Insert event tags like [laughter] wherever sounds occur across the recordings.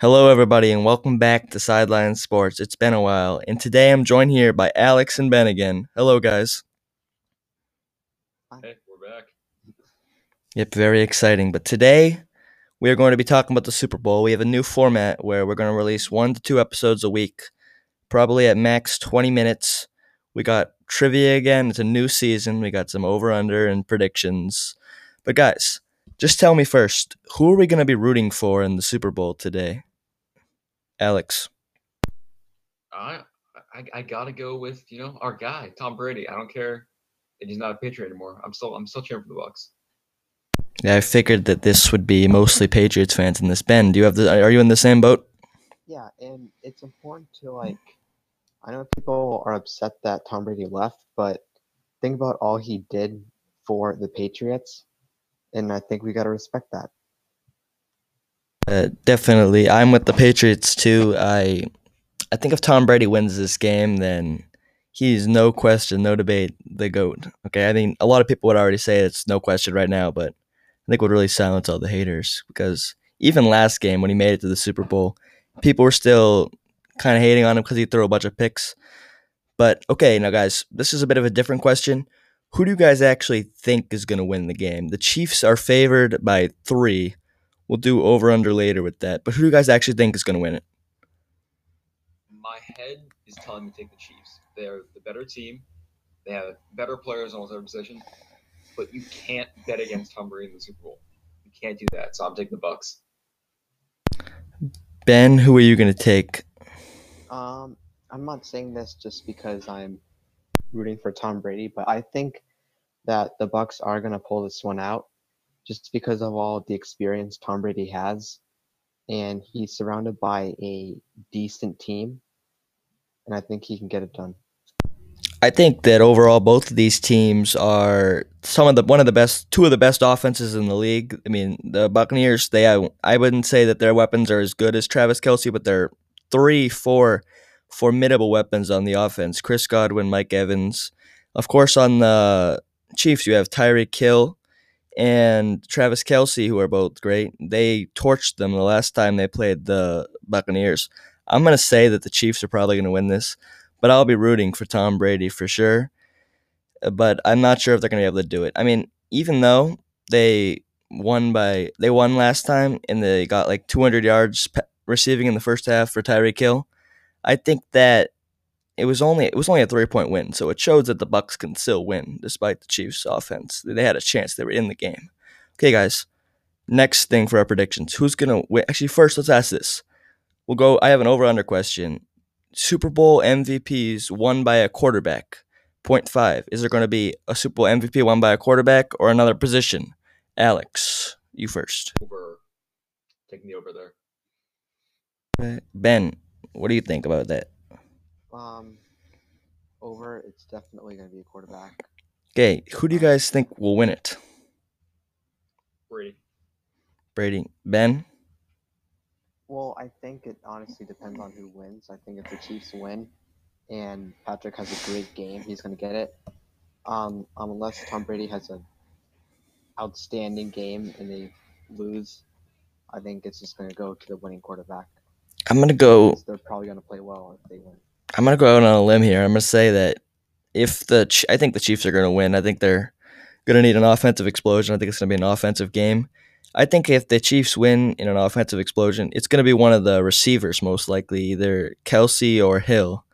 Hello, everybody, and welcome back to Sideline Sports. It's been a while, and today I'm joined here by Alex and Ben again. Hello, guys. Hey, we're back. Yep, very exciting. But today we are going to be talking about the Super Bowl. We have a new format where we're going to release one to two episodes a week, probably at max 20 minutes. We got trivia again. It's a new season. We got some over under and predictions. But, guys, just tell me first who are we going to be rooting for in the Super Bowl today? Alex. I, I I gotta go with you know our guy Tom Brady. I don't care that he's not a Patriot anymore. I'm still I'm still cheering for the Bucks. Yeah, I figured that this would be mostly Patriots fans in this. Ben, do you have the? Are you in the same boat? Yeah, and it's important to like. I know people are upset that Tom Brady left, but think about all he did for the Patriots, and I think we got to respect that. Uh, definitely, I'm with the Patriots too. I, I think if Tom Brady wins this game, then he's no question, no debate, the goat. Okay, I mean a lot of people would already say it's no question right now, but I think would really silence all the haters because even last game when he made it to the Super Bowl, people were still kind of hating on him because he threw a bunch of picks. But okay, now guys, this is a bit of a different question. Who do you guys actually think is going to win the game? The Chiefs are favored by three. We'll do over under later with that. But who do you guys actually think is going to win it? My head is telling me to take the Chiefs. They're the better team. They have better players on almost every position. But you can't bet against Tom Brady in the Super Bowl. You can't do that. So I'm taking the Bucks. Ben, who are you going to take? Um, I'm not saying this just because I'm rooting for Tom Brady, but I think that the Bucks are going to pull this one out just because of all the experience Tom Brady has and he's surrounded by a decent team and I think he can get it done. I think that overall both of these teams are some of the one of the best two of the best offenses in the league. I mean, the Buccaneers, they I, I wouldn't say that their weapons are as good as Travis Kelce, but they're three, four formidable weapons on the offense. Chris Godwin, Mike Evans. Of course, on the Chiefs, you have Tyreek Hill and Travis Kelce, who are both great. They torched them the last time they played the Buccaneers. I'm going to say that the Chiefs are probably going to win this, but I'll be rooting for Tom Brady for sure. Uh, but I'm not sure if they're going to be able to do it. I mean, even though they won by they won last time and they got like 200 yards receiving in the first half for Tyreek Hill, I think that it was only it was only a three point win, so it shows that the Bucks can still win despite the Chiefs' offense. They had a chance; they were in the game. Okay, guys. Next thing for our predictions: Who's gonna win? Actually, first let's ask this. We'll go. I have an over under question. Super Bowl MVPs won by a quarterback. Point five. Is there going to be a Super Bowl MVP won by a quarterback or another position? Alex, you first. Over. Taking the over there. Ben, what do you think about that? Um, over. It's definitely going to be a quarterback. Okay, who do you guys think will win it? Brady. Brady. Ben. Well, I think it honestly depends on who wins. I think if the Chiefs win, and Patrick has a great game, he's going to get it. Um, unless Tom Brady has an outstanding game and they lose, I think it's just going to go to the winning quarterback. I'm going to go. They're probably going to play well if they win. I'm gonna go out on a limb here. I'm gonna say that if the I think the Chiefs are gonna win. I think they're gonna need an offensive explosion. I think it's gonna be an offensive game. I think if the Chiefs win in an offensive explosion, it's gonna be one of the receivers most likely, either Kelce or Hill.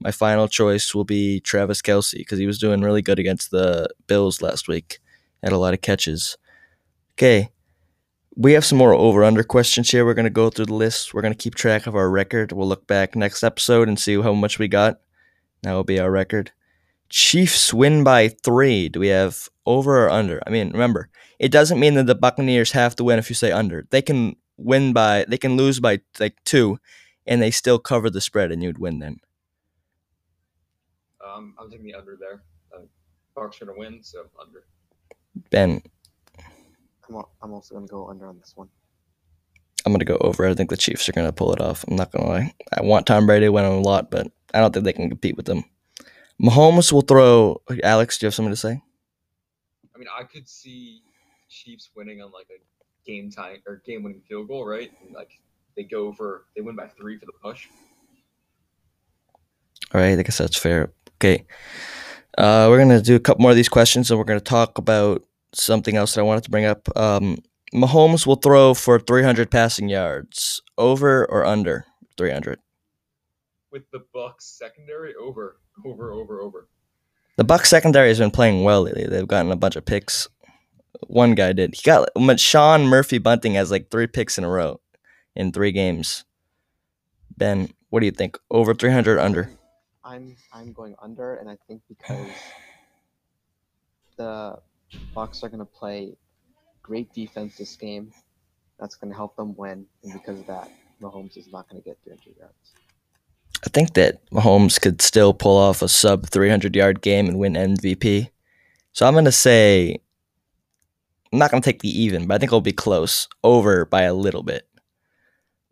My final choice will be Travis Kelce because he was doing really good against the Bills last week. Had a lot of catches. Okay, we have some more over under questions here. We're going to go through the list. We're going to keep track of our record. We'll look back next episode and see how much we got. That will be our record. Chiefs win by three. Do we have over or under? I mean, remember, it doesn't mean that the Buccaneers have to win if you say under. They can win by, they can lose by like two, and they still cover the spread, and you'd win then. Um, I'm taking the under there. Uh, Bucks are gonna win, so under. Ben, I'm, I'm also going to go under on this one. I'm going to go over. I think the Chiefs are going to pull it off. I'm not going to lie. I want Tom Brady to win a lot, but I don't think they can compete with them. Mahomes will throw. Alex, do you have something to say? I mean, I could see Chiefs winning on like a game time or game winning field goal, right? And like they go for they win by three for the push. All right, I guess that's fair. Okay. Uh, we're going to do a couple more of these questions and we're going to talk about something else that I wanted to bring up. Um, Mahomes will throw for 300 passing yards. Over or under 300? With the Bucks secondary, over, over, over, over. The Bucks secondary has been playing well lately. They've gotten a bunch of picks. One guy did. He got Sean Murphy Bunting has like three picks in a row in three games. Ben, what do you think? Over 300, under? I'm I'm going under, and I think because [sighs] the Bucks are going to play great defense this game, that's going to help them win, and because of that, Mahomes is not going to get 300 yards. I think that Mahomes could still pull off a sub 300 yard game and win MVP. So I'm going to say, I'm not going to take the even, but I think it'll be close, over by a little bit.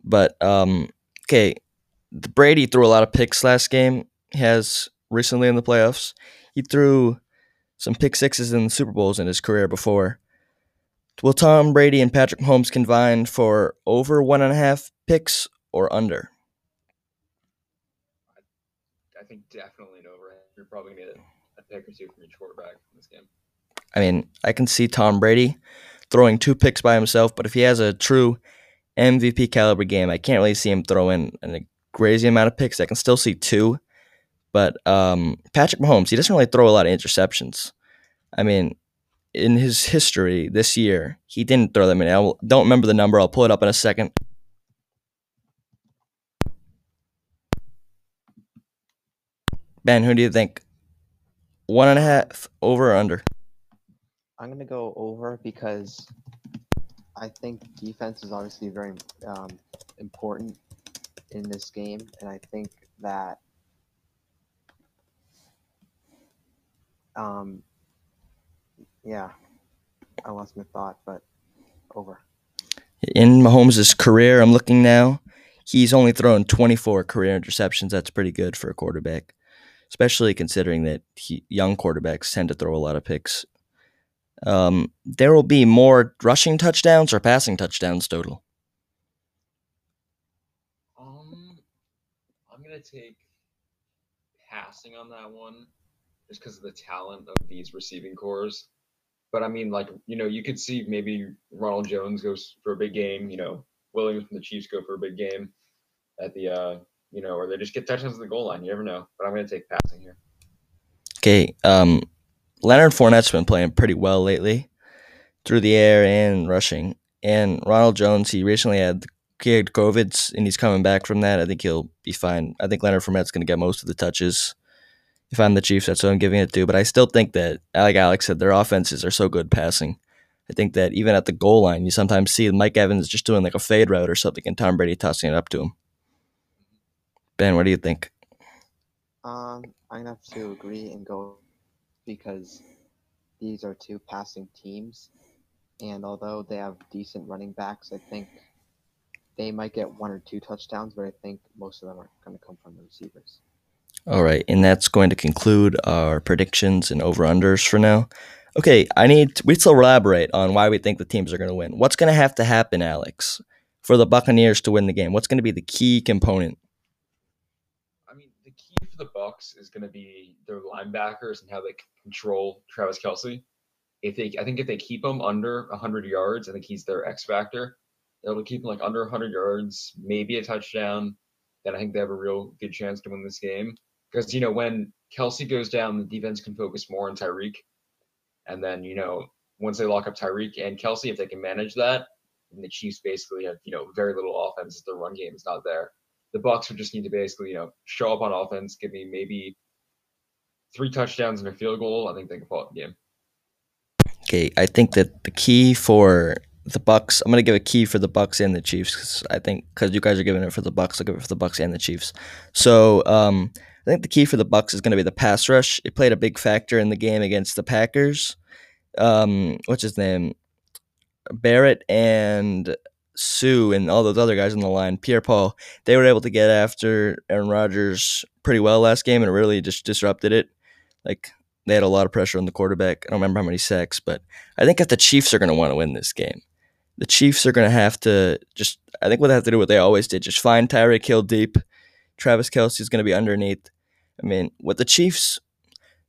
But, um, okay, Brady threw a lot of picks last game He has recently in the playoffs. He threw some pick sixes in the Super Bowls in his career before. Will Tom Brady and Patrick Mahomes combine for over one and a half picks or under? I think definitely an over. You're probably gonna get a pick or two from each quarterback in this game. I mean, I can see Tom Brady throwing two picks by himself, but if he has a true MVP caliber game, I can't really see him throw in a crazy amount of picks. I can still see two, but um, Patrick Mahomes, he doesn't really throw a lot of interceptions. I mean, in his history this year, he didn't throw that many. I don't remember the number. I'll pull it up in a second. Ben, who do you think? One and a half, over or under? I'm gonna go over because I think defense is obviously very um, important in this game, and I think that Um, yeah, I lost my thought, but over. In Mahomes' career, I'm looking now. He's only thrown 24 career interceptions. That's pretty good for a quarterback, especially considering that he, young quarterbacks tend to throw a lot of picks. Um, there will be more rushing touchdowns or passing touchdowns total. Um, I'm gonna take passing on that one just because of the talent of these receiving cores. But I mean, like, you know, you could see maybe Ronald Jones goes for a big game, you know, Williams from the Chiefs go for a big game at the, uh, you know, or they just get touchdowns at the goal line. You never know. But I'm going to take passing here. Okay. Um, Leonard Fournette's been playing pretty well lately through the air and rushing. And Ronald Jones, he recently had he had COVID and he's coming back from that. I think he'll be fine. I think Leonard Fournette's going to get most of the touches if I'm the Chiefs, that's what I'm giving it to. But I still think that, like Alex said, their offenses are so good passing. I think that even at the goal line, you sometimes see Mike Evans just doing like a fade route or something, and Tom Brady tossing it up to him. Ben, what do you think? Um, I'm gonna have to agree and go because these are two passing teams, and although they have decent running backs, I think they might get one or two touchdowns, but I think most of them are going to come from the receivers. All right, and that's going to conclude our predictions and over unders for now. Okay, I need to, we still elaborate on why we think the teams are going to win. What's going to have to happen, Alex, for the Buccaneers to win the game? What's going to be the key component? I mean, the key for the Bucks is going to be their linebackers and how they control Travis Kelce. If they, I think if they keep him under 100 yards, I think he's their X factor. They'll keep him like under 100 yards, maybe a touchdown. Then I think they have a real good chance to win this game because you know when Kelce goes down, the defense can focus more on Tyreek, and then you know once they lock up Tyreek and Kelce, if they can manage that, and the Chiefs basically have you know very little offense. The run game is not there. The Bucks would just need to basically you know show up on offense, give me maybe three touchdowns and a field goal. I think they can pull out the game. Okay, I think that the key for the Bucks. I'm gonna give a key for the Bucks and the Chiefs because I think because you guys are giving it for the Bucks, I'll give it for the Bucks and the Chiefs. So um, I think the key for the Bucks is going to be the pass rush. It played a big factor in the game against the Packers. Um, what's his name? Barrett and Suh and all those other guys on the line, Pierre Paul, they were able to get after Aaron Rodgers pretty well last game and really just disrupted it. Like they had a lot of pressure on the quarterback. I don't remember how many sacks, but I think if the Chiefs are going to want to win this game, the Chiefs are going to have to just, I think what they have to do what they always did, just find Tyreek Hill deep. Travis Kelce is going to be underneath. I mean, with the Chiefs,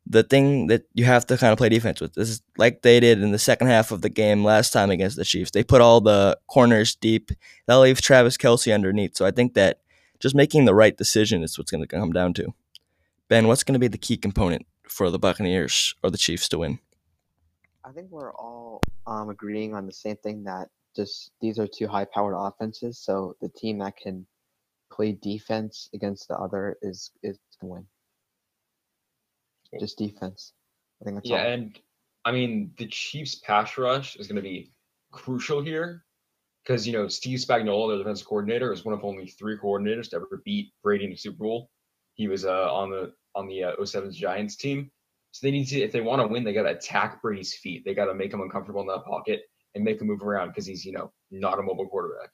the thing that you have to kind of play defense with is like they did in the second half of the game last time against the Chiefs. They put all the corners deep. That leaves Travis Kelce underneath. So I think that just making the right decision is what's going to come down to. Ben, what's going to be the key component for the Buccaneers or the Chiefs to win? I think we're all um, agreeing on the same thing that just these are two high-powered offenses. So the team that can play defense against the other is is going to win. Just defense. I think that's all. Yeah, all. and I mean the Chiefs pass rush is going to be crucial here because you know Steve Spagnuolo, their defensive coordinator, is one of only three coordinators to ever beat Brady in the Super Bowl. He was uh, on the on the uh, 07's Giants team. So they need to, if they want to win, they got to attack Brady's feet. They got to make him uncomfortable in that pocket and make him move around because he's you know not a mobile quarterback.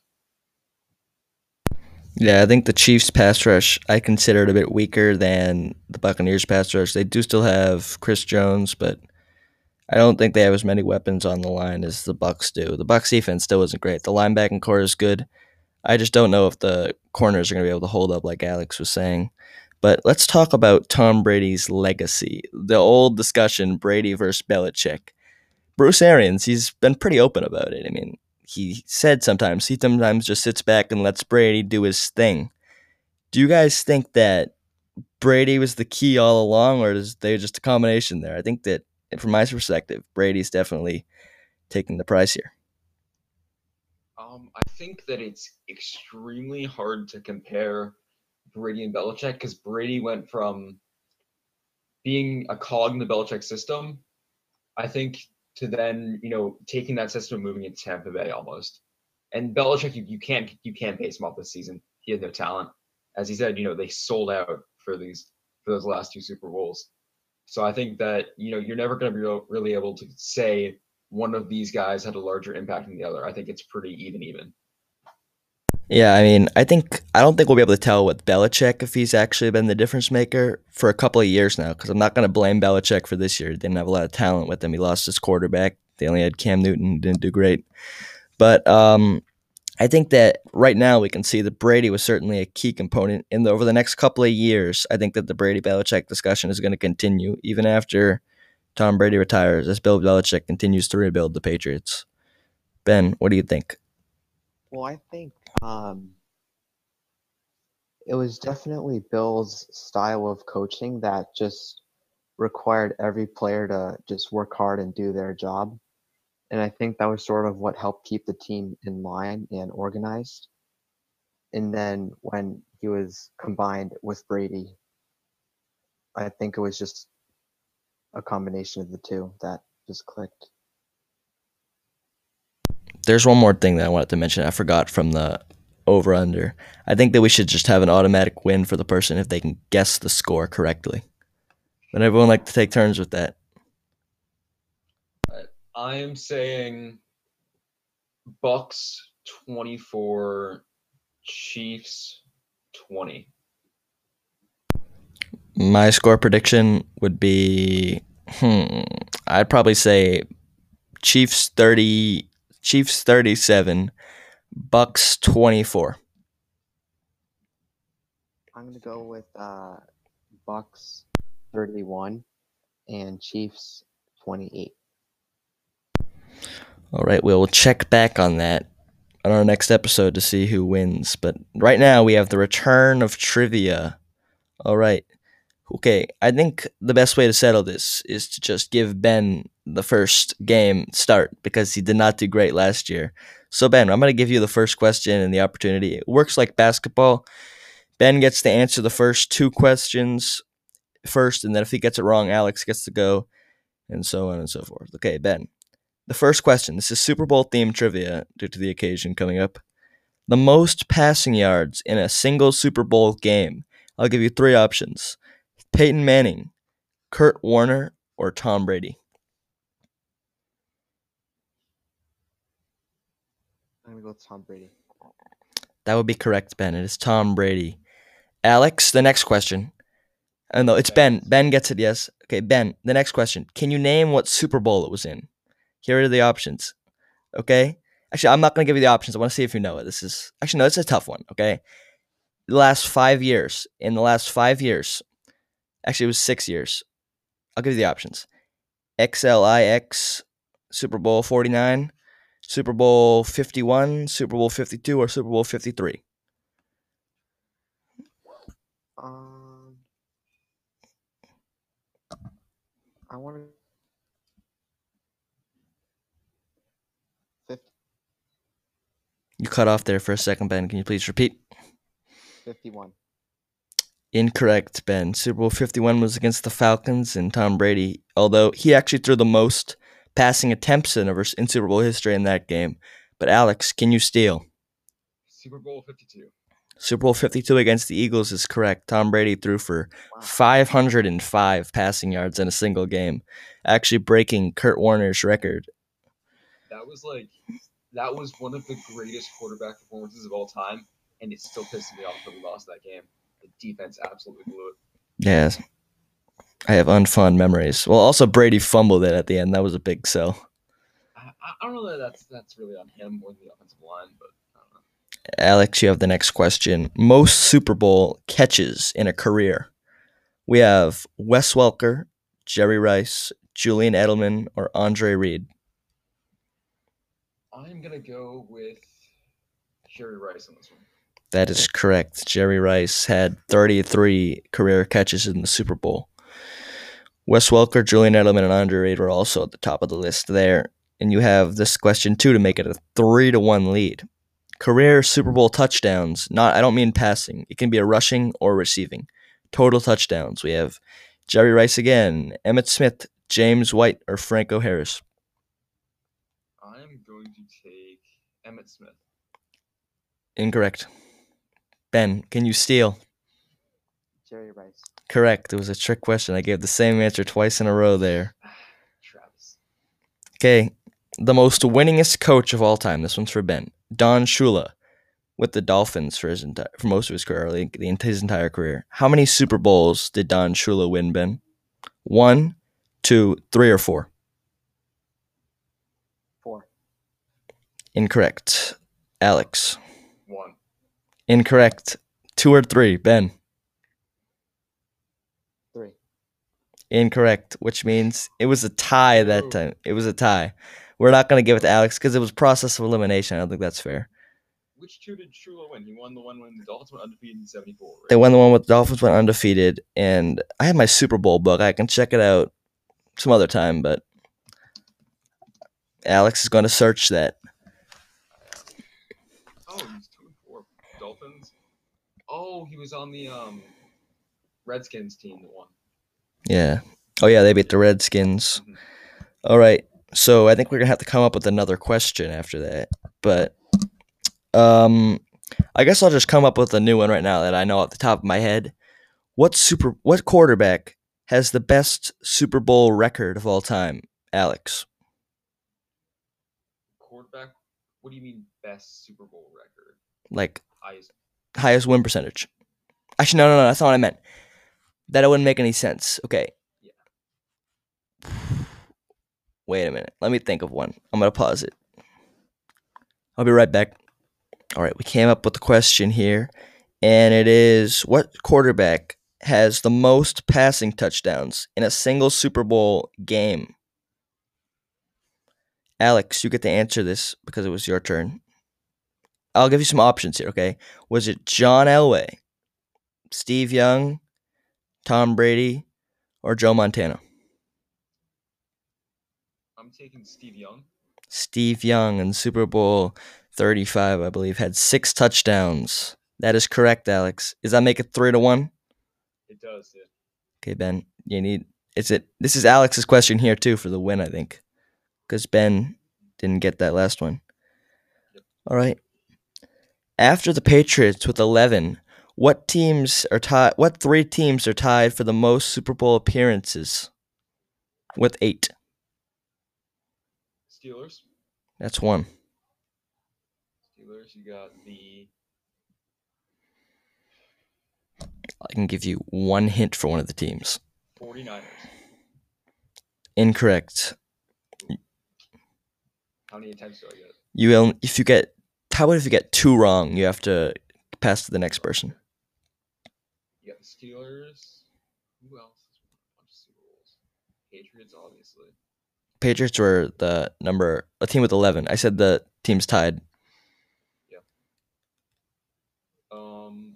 Yeah, I think the Chiefs pass rush I consider it a bit weaker than the Buccaneers pass rush. They do still have Chris Jones, but I don't think they have as many weapons on the line as the Bucks do. The Bucks defense still isn't great. The linebacking core is good. I just don't know if the corners are going to be able to hold up like Alex was saying. But let's talk about Tom Brady's legacy. The old discussion Brady versus Belichick. Bruce Arians, he's been pretty open about it. I mean, he said sometimes he sometimes just sits back and lets Brady do his thing. Do you guys think that Brady was the key all along, or is they just a combination there? I think that, from my perspective, Brady's definitely taking the price here. Um, I think that it's extremely hard to compare Brady and Belichick because Brady went from being a cog in the Belichick system, I think, to then you know taking that system and moving it to Tampa Bay almost. And Belichick, you, you can't you can't base him off this season. He had no talent, as he said. You know they sold out for these for those last two Super Bowls. So I think that you know you're never going to be really able to say one of these guys had a larger impact than the other. I think it's pretty even even. Yeah, I mean, I think I don't think we'll be able to tell with Belichick if he's actually been the difference maker for a couple of years now. Because I'm not going to blame Belichick for this year. He didn't have a lot of talent with him. He lost his quarterback. They only had Cam Newton. Didn't do great. But um, I think that right now we can see that Brady was certainly a key component. And over the next couple of years, I think that the Brady Belichick discussion is going to continue even after Tom Brady retires, as Bill Belichick continues to rebuild the Patriots. Ben, what do you think? Well, I think um, it was definitely Bill's style of coaching that just required every player to just work hard and do their job. And I think that was sort of what helped keep the team in line and organized. And then when he was combined with Brady, I think it was just a combination of the two that just clicked. There's one more thing that I wanted to mention. I forgot from the over under. I think that we should just have an automatic win for the person if they can guess the score correctly. Would everyone like to take turns with that? I am saying Bucks 24, Chiefs 20. My score prediction would be hmm, I'd probably say Chiefs 30 Chiefs 37, Bucks 24. I'm gonna go with uh, Bucks 31 and Chiefs 28. All right, we'll check back on that on our next episode to see who wins. But right now we have the return of trivia. All right. Okay, I think the best way to settle this is to just give Ben the first game start because he did not do great last year. So Ben, I'm going to give you the first question and the opportunity. It works like basketball. Ben gets to answer the first two questions first, and then if he gets it wrong, Alex gets to go, and so on and so forth. Okay, Ben. The first question. This is Super Bowl themed trivia due to the occasion coming up. The most passing yards in a single Super Bowl game. I'll give you three options Peyton Manning, Kurt Warner, or Tom Brady. I'm gonna go with Tom Brady. That would be correct, Ben. It is Tom Brady. Alex, the next question. Oh, no, it's Ben. Ben gets it, yes. Okay, Ben, the next question. Can you name what Super Bowl it was in? Here are the options. Okay? Actually, I'm not going to give you the options. I want to see if you know it. This is actually no, it's a tough one. Okay, the last five years. In the last five years, actually, it was six years. I'll give you the options: XLIX, Super Bowl 49, Super Bowl 51, Super Bowl 52, or Super Bowl 53. Um, I want to. 50, You cut off there for a second, Ben. Can you please repeat? 51. Incorrect, Ben. Super Bowl 51 was against the Falcons and Tom Brady, although he actually threw the most passing attempts in, vers- in Super Bowl history in that game. But Alex, can you steal? Super Bowl 52. Super Bowl 52 against the Eagles is correct. Tom Brady threw for Wow. 505 passing yards in a single game, actually breaking Kurt Warner's record. That was like that was one of the greatest quarterback performances of all time, and it still pisses me off that we lost that game. The defense absolutely blew it. Yeah. I have unfond memories. Well, also Brady fumbled it at the end. That was a big sell. I, I- don't know that that's that's really on him than the offensive line, but I don't know. Alex, you have the next question. Most Super Bowl catches in a career. We have Wes Welker, Jerry Rice, Julian Edelman, or Andre Reed. I'm gonna go with Jerry Rice on this one. That is correct. Jerry Rice had 33 career catches in the Super Bowl. Wes Welker, Julian Edelman, and Andre Reed were also at the top of the list there. And you have this question too to make it a three to one lead. Career Super Bowl touchdowns. Not I don't mean passing. It can be a rushing or receiving. Total touchdowns. We have Jerry Rice again, Emmitt Smith, James White, or Franco Harris. I'm going to take Emmitt Smith. Incorrect. Ben, can you steal? Correct. It was a trick question. I gave the same answer twice in a row there. [sighs] Travis. Okay, the most winningest coach of all time. This one's for Ben. Don Shula, with the Dolphins for his entire for most of his career, like the his entire career. How many Super Bowls did Don Shula win? Ben, one, two, three, or four? Four. Incorrect. Alex, One. incorrect. Two or three? Ben, Three. Incorrect. Which means it was a tie that time. It was a tie. We're not gonna give it to Alex because it was process of elimination. I don't think that's fair. Which two did Shula win? He won the one when the Dolphins went undefeated in '74. Right? They won the one with the Dolphins went undefeated, and I have my Super Bowl book. I can check it out some other time, but Alex is going to search that. Oh, he's two and four. Dolphins. Oh, he was on the um Redskins team that won. Yeah. Oh yeah, they beat the Redskins. Mhm. All right. So I think we're gonna have to come up with another question after that. But um I guess I'll just come up with a new one right now that I know off the top of my head. What super what quarterback has the best Super Bowl record of all time? Alex. Quarterback. What do you mean best Super Bowl record? Like Highest. highest win percentage. Actually, no, no, no. That's not what I meant. That it wouldn't make any sense. Okay. Wait a minute. Let me think of one. I'm gonna pause it. I'll be right back. All right, we came up with the question here, and it is: What quarterback has the most passing touchdowns in a single Super Bowl game? Alex, you get to answer this because it was your turn. I'll give you some options here, okay? Was it John Elway, Steve Young, Tom Brady, or Joe Montana? I'm taking Steve Young. Steve Young in Super Bowl 35, I believe, had six touchdowns. That is correct, Alex. Does that make it three to one? It does. Yeah. Okay, Ben, you need. Is it? This is Alex's question here too for the win, I think, because Ben didn't get that last one. All right. After the Patriots with 11, what teams are tied? What three teams are tied for the most Super Bowl appearances? With eight. Steelers. That's one. Steelers. You got the. I can give you one hint for one of the teams. 49ers. Incorrect. How many attempts do I get? You will if you get how about if you get two wrong, you have to pass to the next person. You got the Steelers. Who else a bunch of Super Bowls? Patriots, obviously. Patriots were the number a team with eleven. I said the team's tied. Yeah. Um,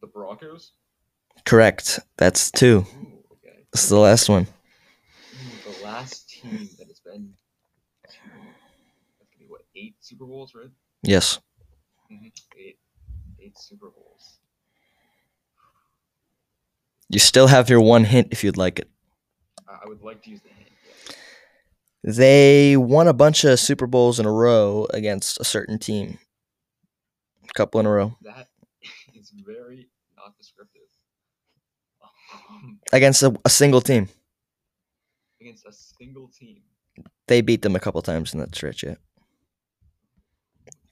the Broncos. Correct. That's two. Ooh, okay. This is the last one. Ooh, the last team that has been to that's gonna be what eight Super Bowls, right? Yes. Mm-hmm. Eight, eight Super Bowls. You still have your one hint if you'd like it. I, I would like to use the hint. Yes. They won a bunch of Super Bowls in a row against a certain team. A couple in a row. That [laughs] is very not descriptive. Um, Against a, a single team. against a single team. They beat them a couple times in that stretch, yeah.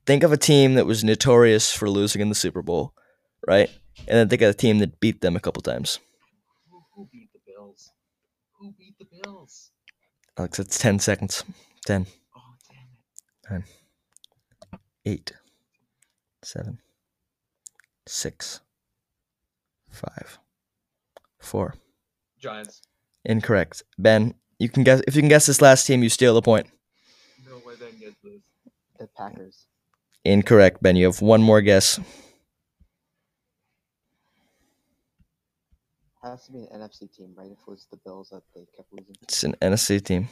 Think of a team that was notorious for losing in the Super Bowl, right? And then think of a team that beat them a couple times. Who, who beat the Bills? Who beat the Bills? Alex, it's 10 seconds. 10, Oh damn it! 8, 7, 6, 5, 4. Giants. Incorrect. Ben, you can guess if you can guess this last team, you steal the point. No way Ben gets this. The Packers. Incorrect, Ben. You have one more guess. Has to be an NFC team, right? If it was the Bills that they kept losing. It's an NFC team.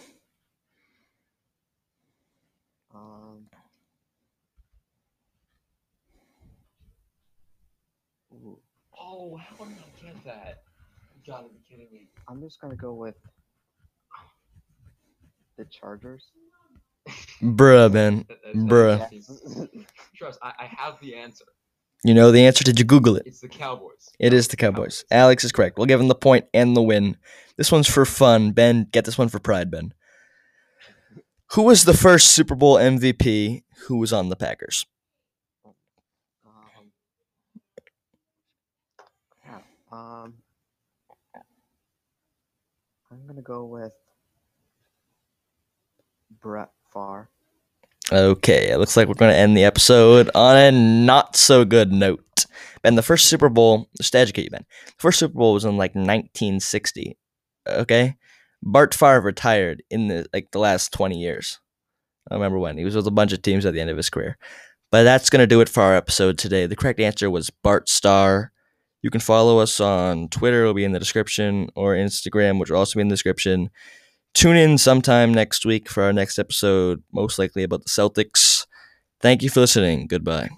Um. Ooh, Oh, how did I get that? You gotta be kidding me. I'm just gonna go with the Chargers. Bruh, Ben. [laughs] That- that's not Bruh. Trust, I, I have the answer. You know the answer. Did you Google it? It's the Cowboys. It is the Cowboys. Alex is correct. We'll give him the point and the win. This one's for fun. Ben, get this one for pride, Ben. Who was the first Super Bowl MVP who was on the Packers? Um. crap, Um. I'm gonna go with Brett Favre. Okay, it looks like we're going to end the episode on a not so good note. Ben, the first Super Bowl, just to educate you, Ben, the first Super Bowl was in like 1960. Okay? Bart Favre retired in the like the last 20 years. I remember when. He was with a bunch of teams at the end of his career. But that's going to do it for our episode today. The correct answer was Bart Starr. You can follow us on Twitter, it'll be in the description, or Instagram, which will also be in the description. Tune in sometime next week for our next episode, most likely about the Celtics. Thank you for listening. Goodbye.